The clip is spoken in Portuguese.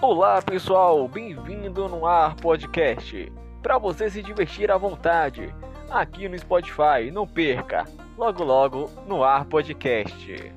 Olá pessoal, bem-vindo no Ar Podcast. Para você se divertir à vontade, aqui no Spotify, não perca. Logo logo no Ar Podcast.